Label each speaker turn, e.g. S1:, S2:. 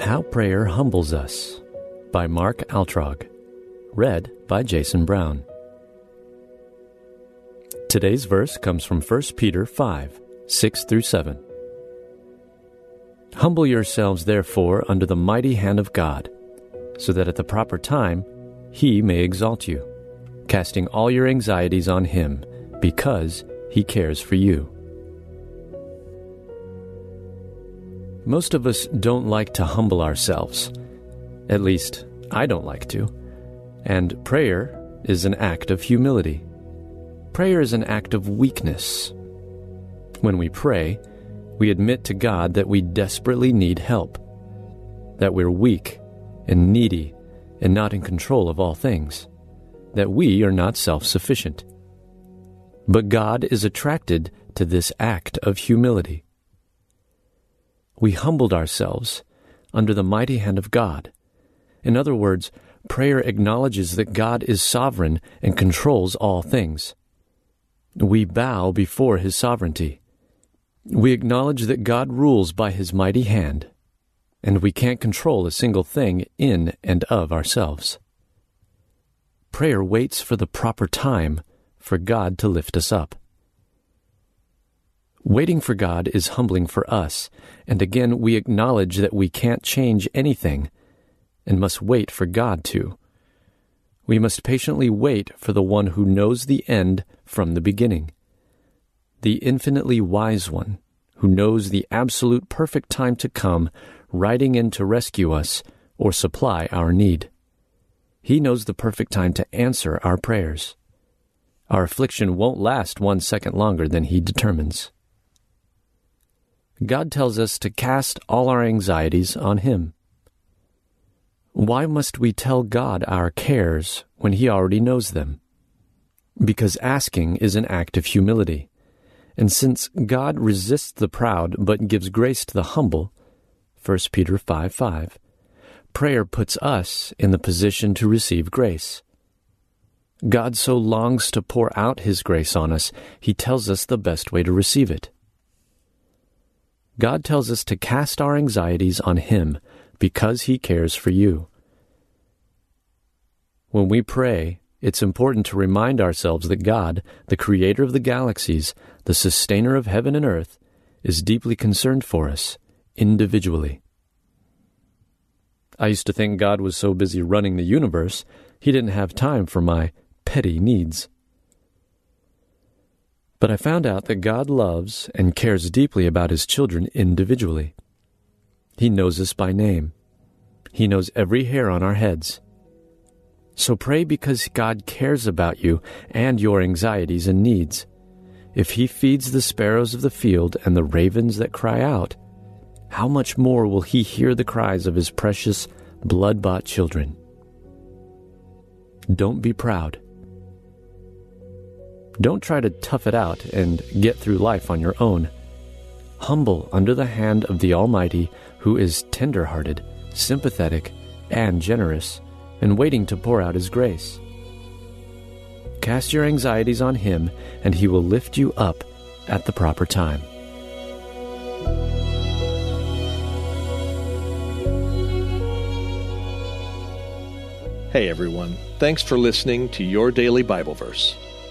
S1: How Prayer Humbles Us by Mark Altrogge. Read by Jason Brown. Today's verse comes from 1 Peter 5 6 through 7. Humble yourselves, therefore, under the mighty hand of God, so that at the proper time he may exalt you, casting all your anxieties on him, because he cares for you. Most of us don't like to humble ourselves. At least, I don't like to. And prayer is an act of humility. Prayer is an act of weakness. When we pray, we admit to God that we desperately need help, that we're weak and needy and not in control of all things, that we are not self sufficient. But God is attracted to this act of humility. We humbled ourselves under the mighty hand of God. In other words, prayer acknowledges that God is sovereign and controls all things. We bow before His sovereignty. We acknowledge that God rules by His mighty hand, and we can't control a single thing in and of ourselves. Prayer waits for the proper time for God to lift us up. Waiting for God is humbling for us, and again we acknowledge that we can't change anything and must wait for God to. We must patiently wait for the one who knows the end from the beginning, the infinitely wise one who knows the absolute perfect time to come, riding in to rescue us or supply our need. He knows the perfect time to answer our prayers. Our affliction won't last one second longer than He determines. God tells us to cast all our anxieties on Him. Why must we tell God our cares when He already knows them? Because asking is an act of humility. And since God resists the proud but gives grace to the humble, 1 Peter 5 5, prayer puts us in the position to receive grace. God so longs to pour out His grace on us, He tells us the best way to receive it. God tells us to cast our anxieties on Him because He cares for you. When we pray, it's important to remind ourselves that God, the Creator of the galaxies, the Sustainer of heaven and earth, is deeply concerned for us, individually. I used to think God was so busy running the universe, He didn't have time for my petty needs. But I found out that God loves and cares deeply about His children individually. He knows us by name. He knows every hair on our heads. So pray because God cares about you and your anxieties and needs. If He feeds the sparrows of the field and the ravens that cry out, how much more will He hear the cries of His precious, blood bought children? Don't be proud. Don't try to tough it out and get through life on your own. Humble under the hand of the Almighty, who is tender hearted, sympathetic, and generous, and waiting to pour out His grace. Cast your anxieties on Him, and He will lift you up at the proper time.
S2: Hey everyone, thanks for listening to Your Daily Bible Verse